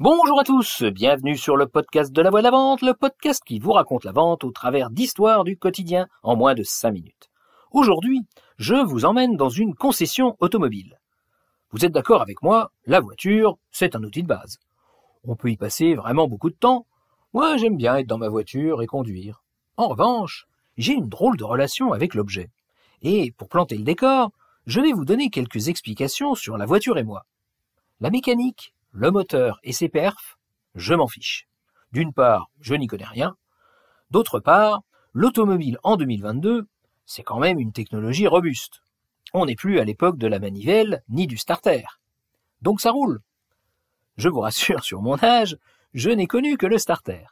Bonjour à tous, bienvenue sur le podcast de la voix de la vente, le podcast qui vous raconte la vente au travers d'histoires du quotidien en moins de 5 minutes. Aujourd'hui, je vous emmène dans une concession automobile. Vous êtes d'accord avec moi, la voiture, c'est un outil de base. On peut y passer vraiment beaucoup de temps. Moi, j'aime bien être dans ma voiture et conduire. En revanche, j'ai une drôle de relation avec l'objet. Et pour planter le décor, je vais vous donner quelques explications sur la voiture et moi. La mécanique, le moteur et ses perfs, je m'en fiche. D'une part, je n'y connais rien. D'autre part, l'automobile en 2022, c'est quand même une technologie robuste. On n'est plus à l'époque de la manivelle ni du starter. Donc ça roule. Je vous rassure sur mon âge, je n'ai connu que le starter.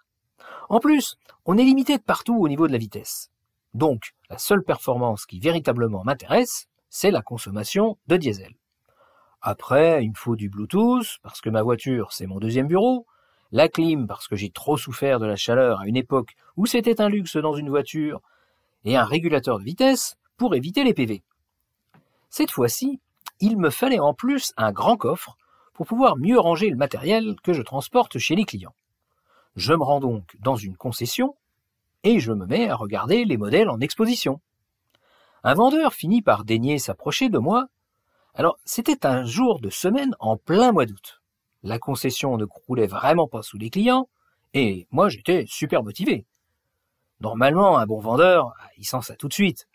En plus, on est limité de partout au niveau de la vitesse. Donc, la seule performance qui véritablement m'intéresse, c'est la consommation de diesel. Après, il me faut du Bluetooth, parce que ma voiture, c'est mon deuxième bureau, la clim, parce que j'ai trop souffert de la chaleur à une époque où c'était un luxe dans une voiture, et un régulateur de vitesse pour éviter les PV. Cette fois-ci, il me fallait en plus un grand coffre pour pouvoir mieux ranger le matériel que je transporte chez les clients. Je me rends donc dans une concession et je me mets à regarder les modèles en exposition. Un vendeur finit par daigner s'approcher de moi. Alors, c'était un jour de semaine en plein mois d'août. La concession ne croulait vraiment pas sous les clients, et moi j'étais super motivé. Normalement, un bon vendeur, il sent ça tout de suite.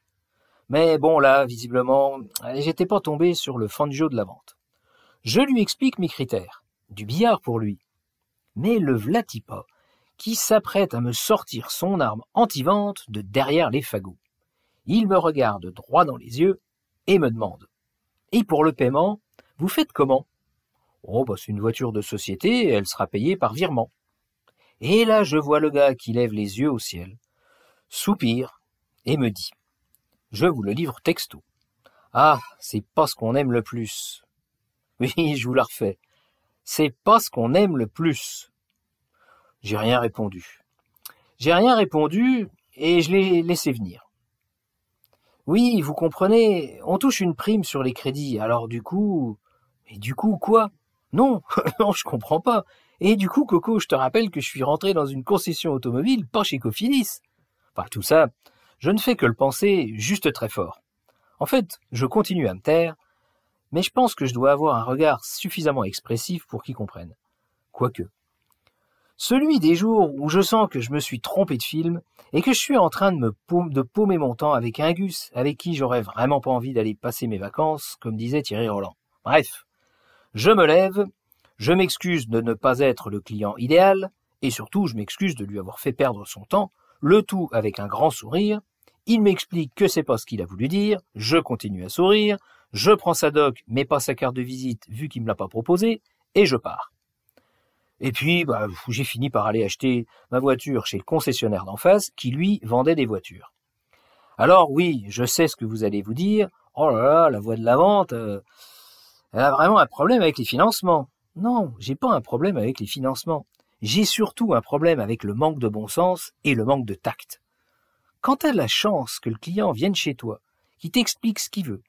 Mais bon, là, visiblement, j'étais pas tombé sur le Fangio de la vente. Je lui explique mes critères. Du billard pour lui. Mais le Vlatipa, qui s'apprête à me sortir son arme anti-vente de derrière les fagots. Il me regarde droit dans les yeux et me demande. Et pour le paiement, vous faites comment? Oh, bah, c'est une voiture de société, elle sera payée par virement. Et là, je vois le gars qui lève les yeux au ciel, soupire et me dit. Je vous le livre texto. Ah, c'est pas ce qu'on aime le plus. Oui, je vous la refais. C'est pas ce qu'on aime le plus. J'ai rien répondu. J'ai rien répondu et je l'ai laissé venir. Oui, vous comprenez, on touche une prime sur les crédits, alors du coup... Et du coup, quoi? Non, non, je comprends pas. Et du coup, Coco, je te rappelle que je suis rentré dans une concession automobile, pas chez Cofidis. Enfin, tout ça, je ne fais que le penser juste très fort. En fait, je continue à me taire, mais je pense que je dois avoir un regard suffisamment expressif pour qu'ils comprennent. Quoique. Celui des jours où je sens que je me suis trompé de film et que je suis en train de me de paumer mon temps avec un gus avec qui j'aurais vraiment pas envie d'aller passer mes vacances, comme disait Thierry Roland. Bref. Je me lève, je m'excuse de ne pas être le client idéal, et surtout je m'excuse de lui avoir fait perdre son temps, le tout avec un grand sourire, il m'explique que c'est pas ce qu'il a voulu dire, je continue à sourire, je prends sa doc, mais pas sa carte de visite vu qu'il me l'a pas proposé, et je pars. Et puis, bah, j'ai fini par aller acheter ma voiture chez le concessionnaire d'en face qui, lui, vendait des voitures. Alors oui, je sais ce que vous allez vous dire. Oh là là, la voie de la vente, euh, elle a vraiment un problème avec les financements. Non, j'ai pas un problème avec les financements. J'ai surtout un problème avec le manque de bon sens et le manque de tact. Quand t'as la chance que le client vienne chez toi, qui t'explique ce qu'il veut,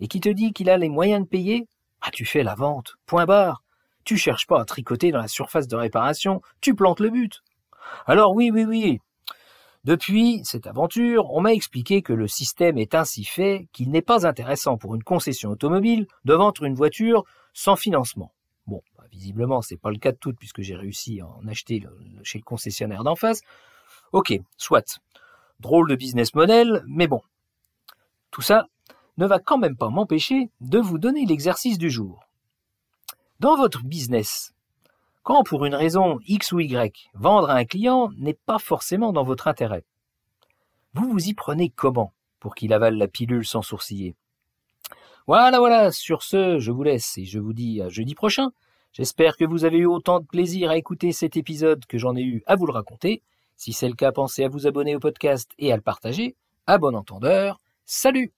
et qui te dit qu'il a les moyens de payer, ah, tu fais la vente, point barre. Tu cherches pas à tricoter dans la surface de réparation, tu plantes le but. Alors oui, oui, oui. Depuis cette aventure, on m'a expliqué que le système est ainsi fait qu'il n'est pas intéressant pour une concession automobile de vendre une voiture sans financement. Bon, bah, visiblement, c'est pas le cas de toutes puisque j'ai réussi à en acheter chez le concessionnaire d'en face. Ok, soit. Drôle de business model, mais bon. Tout ça ne va quand même pas m'empêcher de vous donner l'exercice du jour. Dans votre business, quand pour une raison X ou Y, vendre à un client n'est pas forcément dans votre intérêt, vous vous y prenez comment pour qu'il avale la pilule sans sourciller? Voilà, voilà, sur ce, je vous laisse et je vous dis à jeudi prochain. J'espère que vous avez eu autant de plaisir à écouter cet épisode que j'en ai eu à vous le raconter. Si c'est le cas, pensez à vous abonner au podcast et à le partager. À bon entendeur, salut